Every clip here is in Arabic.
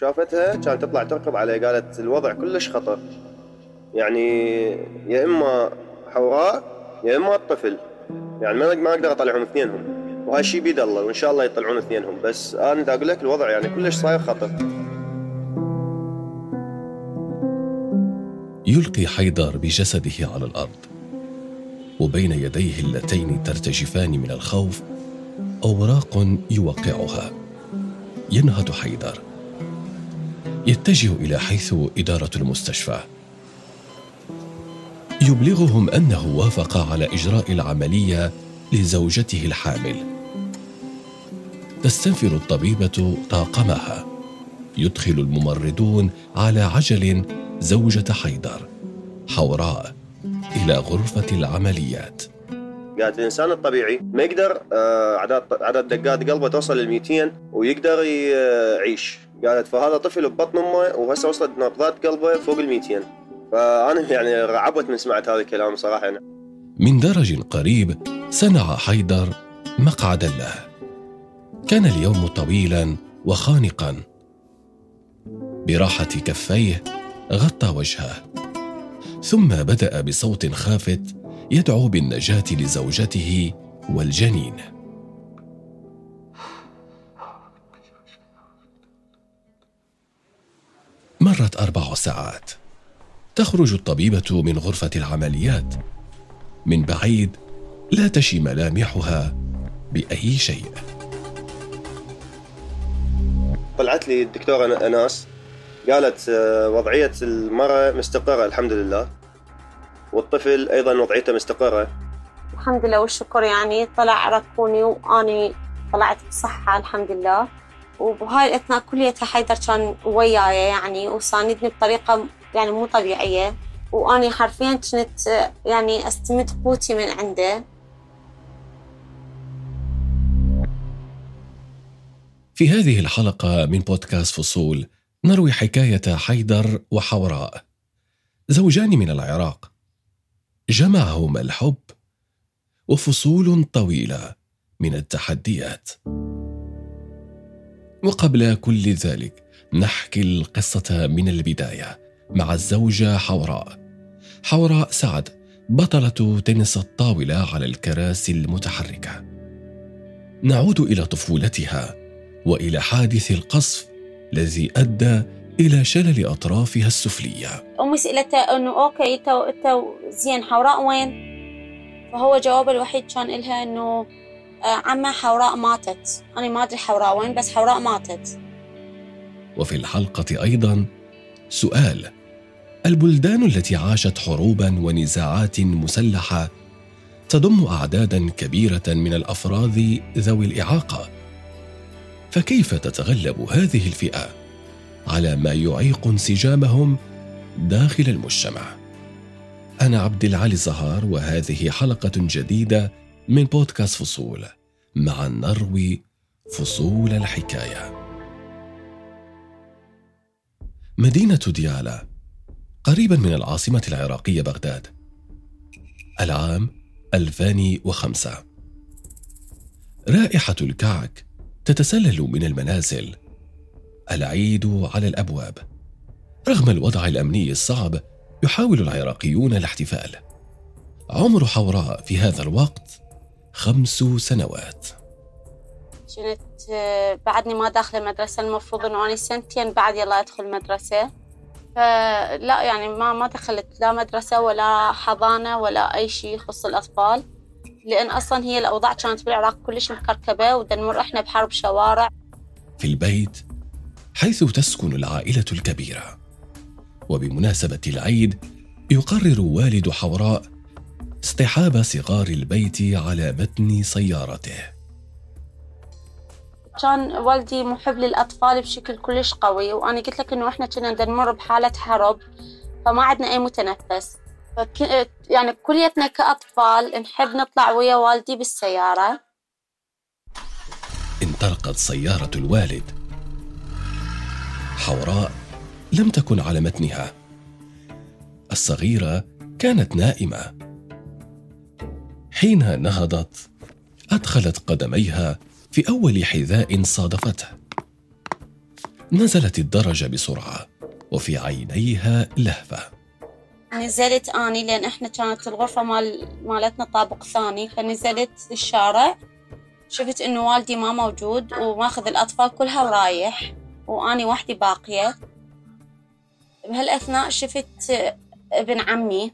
شافتها كانت تطلع تركض عليه قالت الوضع كلش خطر. يعني يا إما حوراء يا إما الطفل. يعني ما ما أقدر أطلعهم اثنينهم. وهاي الشيء بيد الله وإن شاء الله يطلعون اثنينهم. بس أنا دا أقول لك الوضع يعني كلش صاير خطر. يلقي حيدر بجسده على الأرض وبين يديه اللتين ترتجفان من الخوف أوراق يوقعها. ينهض حيدر. يتجه إلى حيث إدارة المستشفى. يبلغهم أنه وافق على إجراء العملية لزوجته الحامل. تستنفر الطبيبة طاقمها. يدخل الممرضون على عجل زوجة حيدر حوراء إلى غرفة العمليات. قالت الإنسان الطبيعي ما يقدر آه، عدد عدد دقات قلبه توصل ل 200 ويقدر يعيش. قالت فهذا طفل ببطن أمه وهسه وصلت نبضات قلبه فوق ال 200 فأنا يعني رعبت من سمعت هذا الكلام صراحة. يعني. من درج قريب صنع حيدر مقعدا له. كان اليوم طويلا وخانقا. براحة كفيه غطى وجهه. ثم بدأ بصوت خافت يدعو بالنجاة لزوجته والجنين. مرت أربع ساعات. تخرج الطبيبة من غرفة العمليات. من بعيد لا تشي ملامحها بأي شيء. طلعت لي الدكتورة اناس قالت آه، وضعية المرأة مستقرة الحمد لله والطفل أيضا وضعيته مستقرة. الحمد لله والشكر يعني طلع ركوني وأني طلعت بصحة الحمد لله وبهاي الاثناء كليتها حيدر كان وياي يعني وساندني بطريقة يعني مو طبيعية. وأني حرفيا كنت يعني أستمد قوتي من عنده. في هذه الحلقة من بودكاست فصول نروي حكاية حيدر وحوراء. زوجان من العراق. جمعهما الحب. وفصول طويلة من التحديات. وقبل كل ذلك نحكي القصة من البداية مع الزوجة حوراء. حوراء سعد بطلة تنس الطاولة على الكراسي المتحركة. نعود إلى طفولتها وإلى حادث القصف الذي أدى إلى شلل أطرافها السفلية. أمي سألتها إنه okay تو تو زين حوراء وين؟ فهو جواب الوحيد كان إلها إنه آه، عمه حوراء ماتت. أنا ما أدري حوراء وين بس حوراء ماتت. وفي الحلقة أيضا سؤال البلدان التي عاشت حروبا ونزاعات مسلحة تضم اعدادا كبيرة من الافراد ذوي الإعاقة. فكيف تتغلب هذه الفئة على ما يعيق انسجامهم داخل المجتمع؟ أنا عبد العالي زهار وهذه حلقة جديدة من بودكاست فصول مع نروي فصول الحكاية. مدينة ديالا قريبا من العاصمة العراقية بغداد. العام 2005 رائحة الكعك تتسلل من المنازل. العيد على الأبواب. رغم الوضع الأمني الصعب يحاول العراقيون الاحتفال. عمر حوراء في هذا الوقت خمس سنوات. كنت آه، بعدني ما داخلة المدرسة المفروض إنه أنا سنتين بعد يلا أدخل المدرسة. فلا يعني ما ما دخلت لا مدرسة ولا حضانة ولا أي شيء يخص الأطفال. لأن أصلا هي الأوضاع كانت بالعراق كلش مكركبة ودنمر إحنا بحرب شوارع. في البيت حيث تسكن العائلة الكبيرة. وبمناسبة العيد يقرر والد حوراء اصطحاب صغار البيت على متن سيارته. كان والدي محب للأطفال بشكل كلش قوي وأنا قلت لك إنه إحنا كنا نمر بحالة حرب فما عندنا أي متنفس. يعني كليتنا كأطفال نحب نطلع ويا والدي بالسيارة. انطلقت سيارة الوالد. حوراء لم تكن على متنها. الصغيرة كانت نائمة. حين نهضت أدخلت قدميها في أول حذاء صادفته. نزلت الدرج بسرعة وفي عينيها لهفة. نزلت آني لأن إحنا كانت الغرفة مال مالتنا طابق ثاني فنزلت الشارع شفت إنه والدي ما موجود وماخذ الأطفال كلها ورايح وآني وحدي باقية. بهالأثناء شفت ابن عمي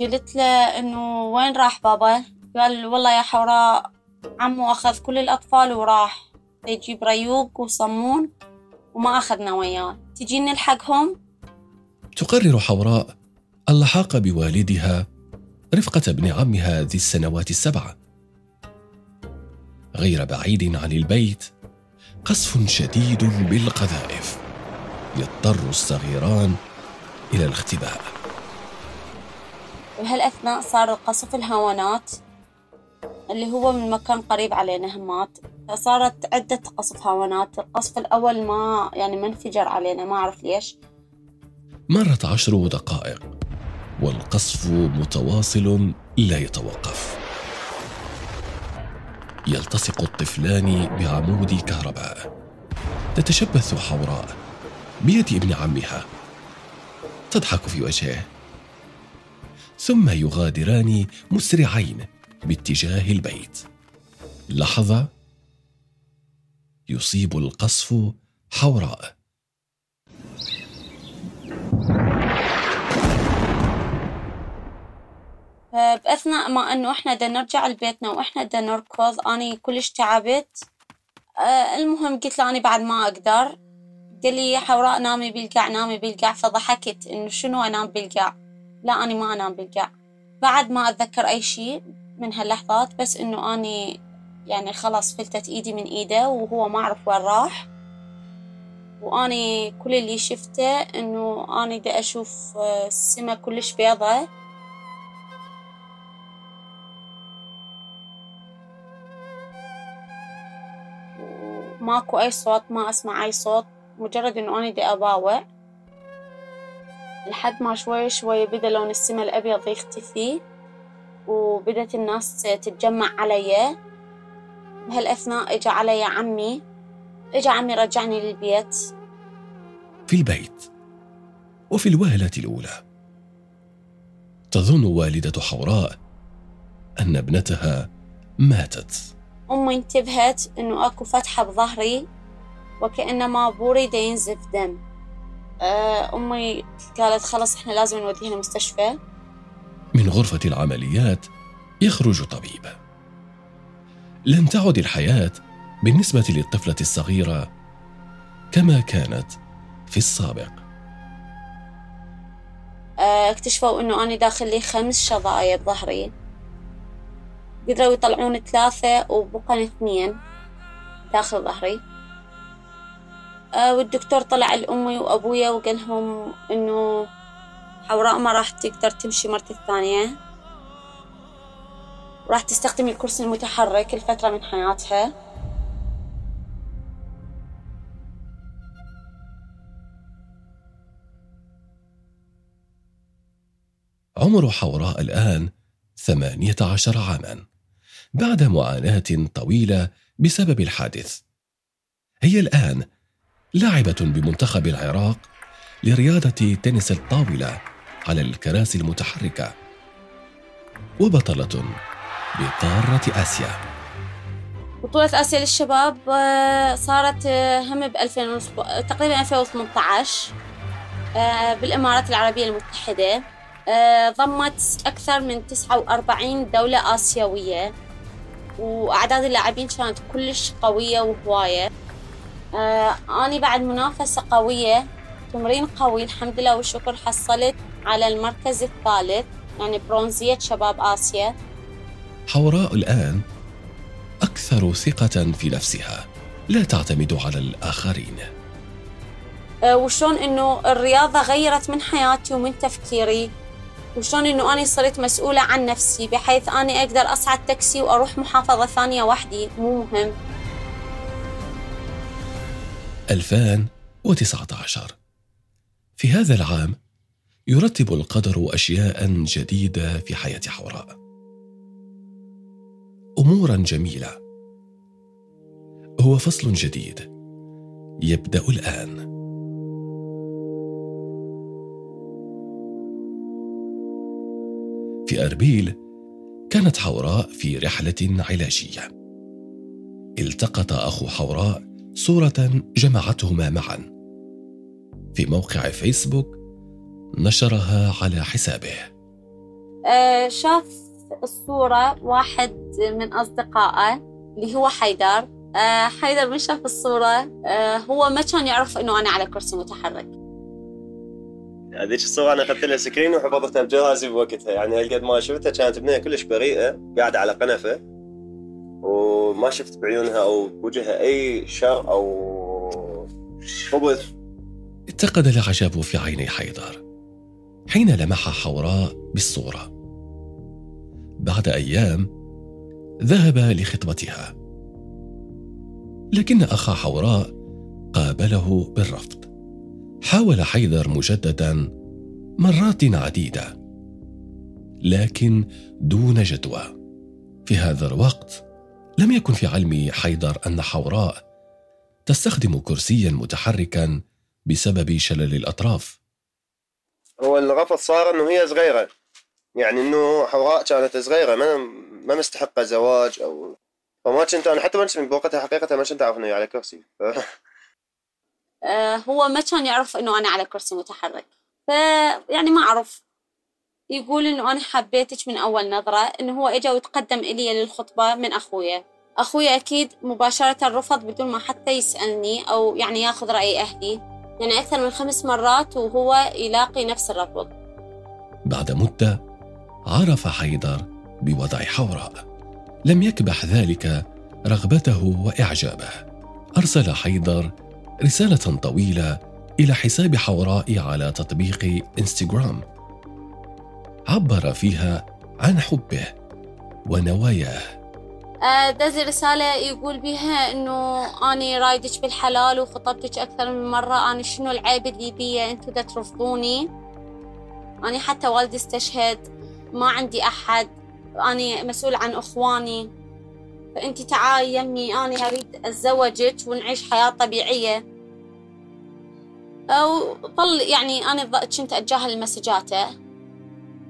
قلت له إنه وين راح بابا؟ قال والله يا حوراء عمو أخذ كل الأطفال وراح يجيب ريوق وصمون وما أخذنا وياه. تجي نلحقهم؟ تقرر حوراء اللحاق بوالدها رفقة ابن عمها ذي السنوات السبعة. غير بعيد عن البيت قصف شديد بالقذائف يضطر الصغيران إلى الاختباء. بهالأثناء صار القصف الهاونات اللي هو من مكان قريب علينا همات فصارت عدة قصف هاونات القصف الأول ما يعني ما انفجر علينا ما أعرف ليش. مرت عشر دقائق والقصف متواصل لا يتوقف. يلتصق الطفلان بعمود كهرباء تتشبث حوراء بيد ابن عمها. تضحك في وجهه. ثم يغادران مسرعين باتجاه البيت. لحظة. يصيب القصف حوراء. بأثناء ما أنه إحنا دا نرجع لبيتنا وإحنا دا نركض أني كلش تعبت. أه المهم قلت له أني بعد ما أقدر. قال لي حوراء نامي بالقاع نامي بالقاع فضحكت إنه شنو أنام بالقاع لا أني ما أنام بالقاع. بعد ما أتذكر أي شيء من هاللحظات بس إنه أني يعني خلاص فلتت إيدي من إيده وهو ما أعرف وين راح. وأني كل اللي شفته إنه أني دا أشوف السما كلش بيضة. ماكو أي صوت ما أسمع أي صوت مجرد إنه أنا دي أباوع. لحد ما شوي شوي بدأ لون السما الأبيض يختفي وبدت الناس تتجمع علي. بهالأثناء إجا علي عمي إجا عمي رجعني للبيت. في البيت وفي الوهلة الأولى. تظن والدة حوراء أن ابنتها ماتت. أمي انتبهت إنه أكو فتحة بظهري وكأنما بوري ينزف دم. أمي قالت خلص إحنا لازم نوديها المستشفى من غرفة العمليات يخرج طبيب. لم تعد الحياة بالنسبة للطفلة الصغيرة كما كانت في السابق. آه، اكتشفوا إنه أنا داخل لي خمس شظايا بظهري قدروا يطلعون ثلاثة وبقى اثنين داخل ظهري. آه والدكتور طلع لأمي وأبويا وقال لهم إنه حوراء ما راح تقدر تمشي مرة الثانية راح تستخدم الكرسي المتحرك لفترة من حياتها. عمر حوراء الآن ثمانية عشر عاما بعد معاناة طويلة بسبب الحادث. هي الآن لاعبة بمنتخب العراق لرياضة تنس الطاولة على الكراسي المتحركة. وبطلة بقارة آسيا. بطولة آسيا للشباب آه، صارت آه، هم ب 2000 تقريبا 2018 آه، بالإمارات العربية المتحدة ضمت أكثر من 49 دولة آسيوية وأعداد اللاعبين كانت كلش قوية وهواية. آه أنا بعد منافسة قوية تمرين قوي الحمد لله والشكر حصلت على المركز الثالث يعني برونزية شباب آسيا. حوراء الآن أكثر ثقة في نفسها. لا تعتمد على الآخرين. أه وشون إنه الرياضة غيرت من حياتي ومن تفكيري. وشون إنه أنا صرت مسؤولة عن نفسي بحيث أنا أقدر أصعد تاكسي وأروح محافظة ثانية وحدي. مو مهم. 2019 في هذا العام يرتب القدر أشياء جديدة في حياة حوراء. أمورا جميلة. هو فصل جديد. يبدأ الآن. في أربيل كانت حوراء في رحلة علاجية. التقط أخو حوراء صورة جمعتهما معا. في موقع فيسبوك نشرها على حسابه. آه، شاف الصورة واحد من أصدقائه اللي هو حيدر. آه، حيدر من شاف الصورة. آه، هو ما كان يعرف إنه أنا على كرسي متحرك. هذيك الصورة أنا أخذت لها سكرين وحفظتها بجهازي بوقتها. يعني هالقد ما شفتها كانت بنية كلش بريئة قاعدة على قنفة. وما شفت بعيونها أو بوجهها أي شر أو خبث اتقد العجب في عيني حيدر حين لمح حوراء بالصورة. بعد أيام ذهب لخطبتها. لكن أخا حوراء قابله بالرفض. حاول حيدر مجددا مرات عديدة لكن دون جدوى. في هذا الوقت لم يكن في علم حيدر أن حوراء تستخدم كرسيا متحركا بسبب شلل الأطراف. هو الرفض صار إنه هي صغيرة. يعني إنه حوراء كانت صغيرة ما ما مستحقه زواج أو فما كنت أنا حتى ما كنت بوقتها حقيقة ما كنت أعرف إنه هي على كرسي. آه، هو ما كان يعرف إنه أنا على كرسي متحرك. فيعني ما أعرف. يقول إنه أنا حبيتك من أول نظرة إنه هو إجا وتقدم إلي للخطبة من أخويا. أخويا أكيد مباشرة رفض بدون ما حتى يسألني أو يعني ياخذ رأي أهلي. يعني أكثر من خمس مرات وهو يلاقي نفس الرفض. بعد مدة عرف حيدر بوضع حوراء. لم يكبح ذلك رغبته وإعجابه. أرسل حيدر رسالة طويلة إلى حساب حوراء على تطبيق إنستغرام. عبر فيها عن حبه ونواياه. آه، دز رسالة يقول بها إنه أني رايدك بالحلال وخطبتك أكثر من مرة. أنا شنو العيب اللي بيا؟ أنتو دا ترفضوني. أنا حتى والدي استشهد. ما عندي أحد. أنا مسؤول عن أخواني. فأنت تعالي يمي أنا أريد أتزوجك ونعيش حياة طبيعية. أو ظل يعني أنا كنت أتجاهل مسجاته.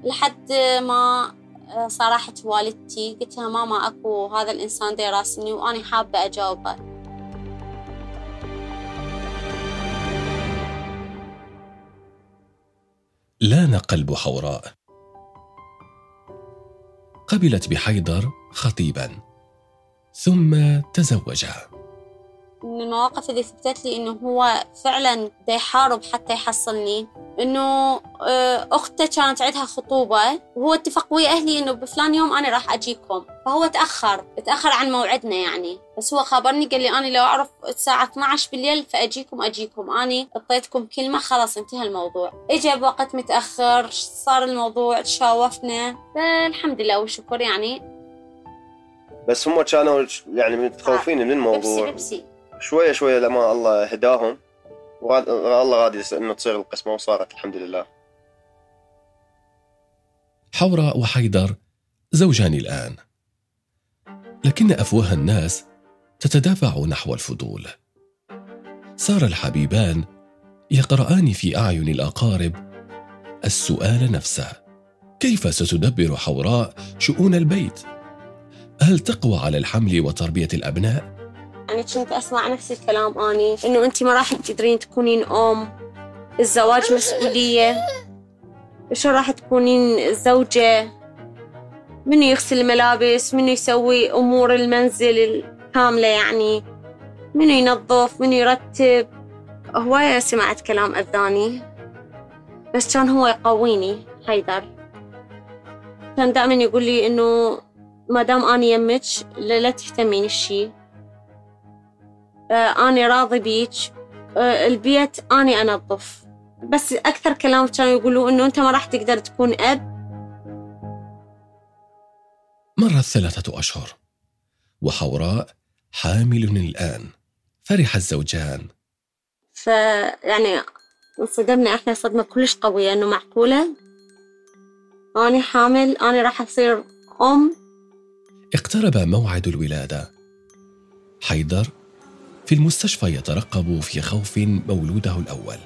لحد ما آه، صارحت والدتي قلت لها ماما أكو هذا الإنسان دي راسني وأنا حابة أجاوبه. لأن قلب حوراء قبلت بحيدر خطيبا ثم تزوجا من المواقف اللي ثبتت لي إنه هو فعلا دا يحارب حتى يحصلني. إنه آه، أخته كانت عندها خطوبة وهو اتفق ويا أهلي إنه بفلان يوم أنا راح أجيكم. فهو تأخر تأخر عن موعدنا يعني. بس هو خبرني قال لي أنا لو أعرف الساعة 12 بالليل فأجيكم أجيكم. أني أعطيتكم كلمة خلاص انتهى الموضوع. اجى بوقت متأخر صار الموضوع تشاوفنا. فالحمد لله والشكر يعني. بس هم كانوا يعني متخوفين من الموضوع. لبسي لبسي شوية شوية لما الله هداهم. والله راضي إنه تصير القسمة وصارت الحمد لله. حوراء وحيدر زوجان الآن. لكن أفواه الناس تتدافع نحو الفضول. صار الحبيبان يقرآن في أعين الأقارب السؤال نفسه. كيف ستدبر حوراء شؤون البيت؟ هل تقوى على الحمل وتربية الأبناء؟ يعني كنت أسمع نفس الكلام أني إنه أنت ما راح تقدرين تكونين أم الزواج مسؤولية. شو راح تكونين زوجة؟ منو يغسل الملابس؟ منو يسوي أمور المنزل الكاملة يعني؟ منو ينظف؟ منو يرتب؟ هواية سمعت كلام أذاني. بس كان هو يقويني حيدر. كان دائما يقول لي إنه ما دام أني يمك لا تهتمين الشي أنا راضي بيك. آه، البيت أنا أنظف. بس أكثر كلام كانوا يقولوا إنه أنت ما راح تقدر تكون أب. مرت ثلاثة أشهر وحوراء حامل الآن فرح الزوجان. فيعني انصدمنا إحنا صدمة كلش قوية إنه معقولة. أنا حامل أنا راح أصير أم. اقترب موعد الولادة. حيدر في المستشفى يترقب في خوف مولوده الأول.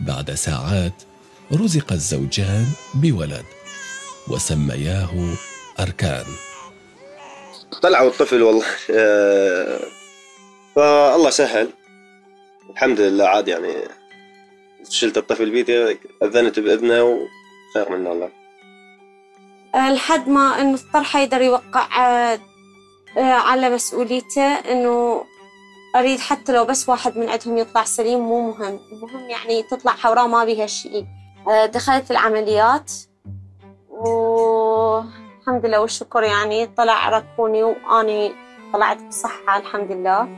بعد ساعات رزق الزوجان بولد وسمياه أركان. طلعوا الطفل والله آه، فالله سهل. الحمد لله عاد يعني شلت الطفل بيدي أذنت بإذنه وخير من الله. لحد ما انه الطرحة يقدر يوقع آه، آه، على مسؤوليته إنه أريد حتى لو بس واحد من عندهم يطلع سليم مو مهم. المهم يعني تطلع حوراء ما بيها شيء. آه، دخلت العمليات. والحمد لله والشكر يعني طلع ركوني وأني طلعت بصحة الحمد لله.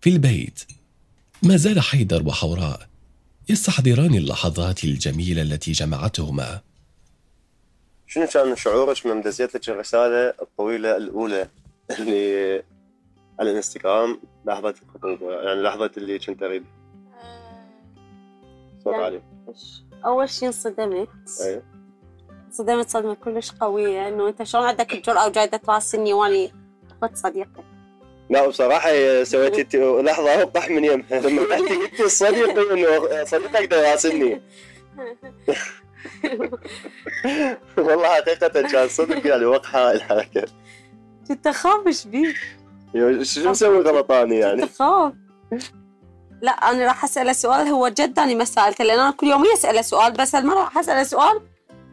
في البيت. ما زال حيدر وحوراء يستحضران اللحظات الجميلة التي جمعتهما. شنو كان شعورك من دزيت لك الرسالة الطويلة الأولى اللي على الانستغرام لحظة الخطوبة يعني لحظة اللي كنت أريد صوت يعني- أول شيء انصدمت. أيوه. صدمت صدمة كلش قوية إنه أنت شلون عندك الجرأة وجاي تراسلني وأني اخت صديقتك لا بصراحة سويت انت لحظة اوضح من يمها لما رحت قلت صديقي إنه صديقك ده يراسلني والله حقيقة كان صدق يعني وقحة الحركة. كنت أخاف إيش بيك؟ شو مسوي غلطاني يعني؟ كنت أخاف. لا أنا راح أسأله سؤال هو جد أنا ما سالته لأن أنا كل يوم أسأله سؤال بس هالمره راح أسأله سؤال؟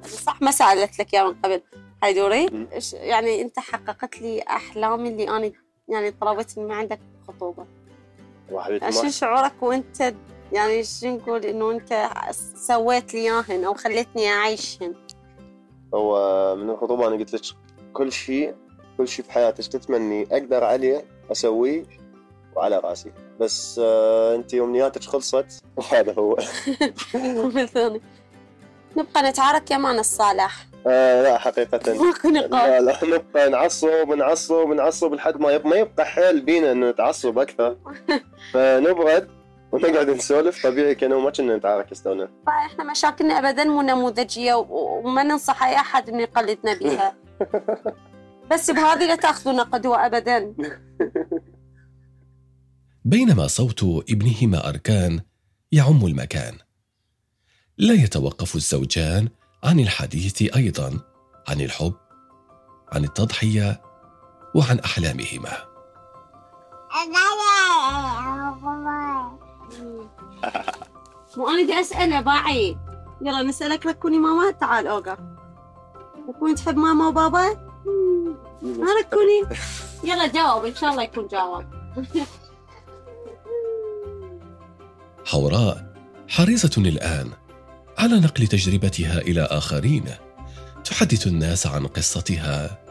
صح ما سألت لك اياه من قبل. حيدوري. إيش- يعني أنت حققت لي أحلامي اللي أنا يعني طلبت من عندك خطوبة؟ وحبيبتي شو شعورك وأنت يعني شو نقول انه انت سويت لي اياهن أو خليتني اعيشهن؟ هو من الخطوبة أنا قلت لك كل شيء كل شيء في حياتك تتمني؟ أقدر عليه أسويه وعلى رأسي. بس آه أنت امنياتك خلصت وهذا هو. ثاني. نبقى نتعارك يا مان الصالح. آه لا حقيقة. ماكو نقاش. لا لا نبقى نعصب نعصب نعصب لحد ما يبقى ما يبقى حيل بينا إنه نتعصب أكثر. فنبرد ونقعد نسولف طبيعي كأنه ما كنا نتعارك استونا إحنا مشاكلنا ابدا مو نموذجية وما ننصح أي أحد إنه يقلدنا بها بس بهذه لا تاخذونا قدوة ابدا. بينما صوت ابنهما أركان يعم المكان. لا يتوقف الزوجان عن الحديث أيضا عن الحب عن التضحية وعن أحلامهما. مو أنا بدي أسأله باعي يلا نسألك ركوني ماما. تعال أوقف. ركوني تحب ماما وبابا؟ ما ركوني يلا جاوب إن شاء الله يكون جاوب. حوراء حريصة الآن. على نقل تجربتها إلى آخرين. تحدث الناس عن قصتها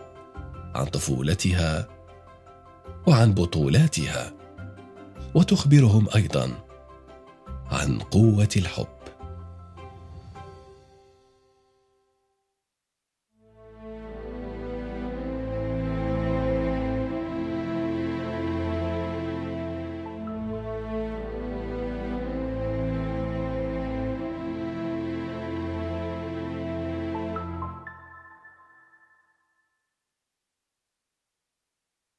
عن طفولتها وعن بطولاتها. وتخبرهم أيضا عن قوة الحب.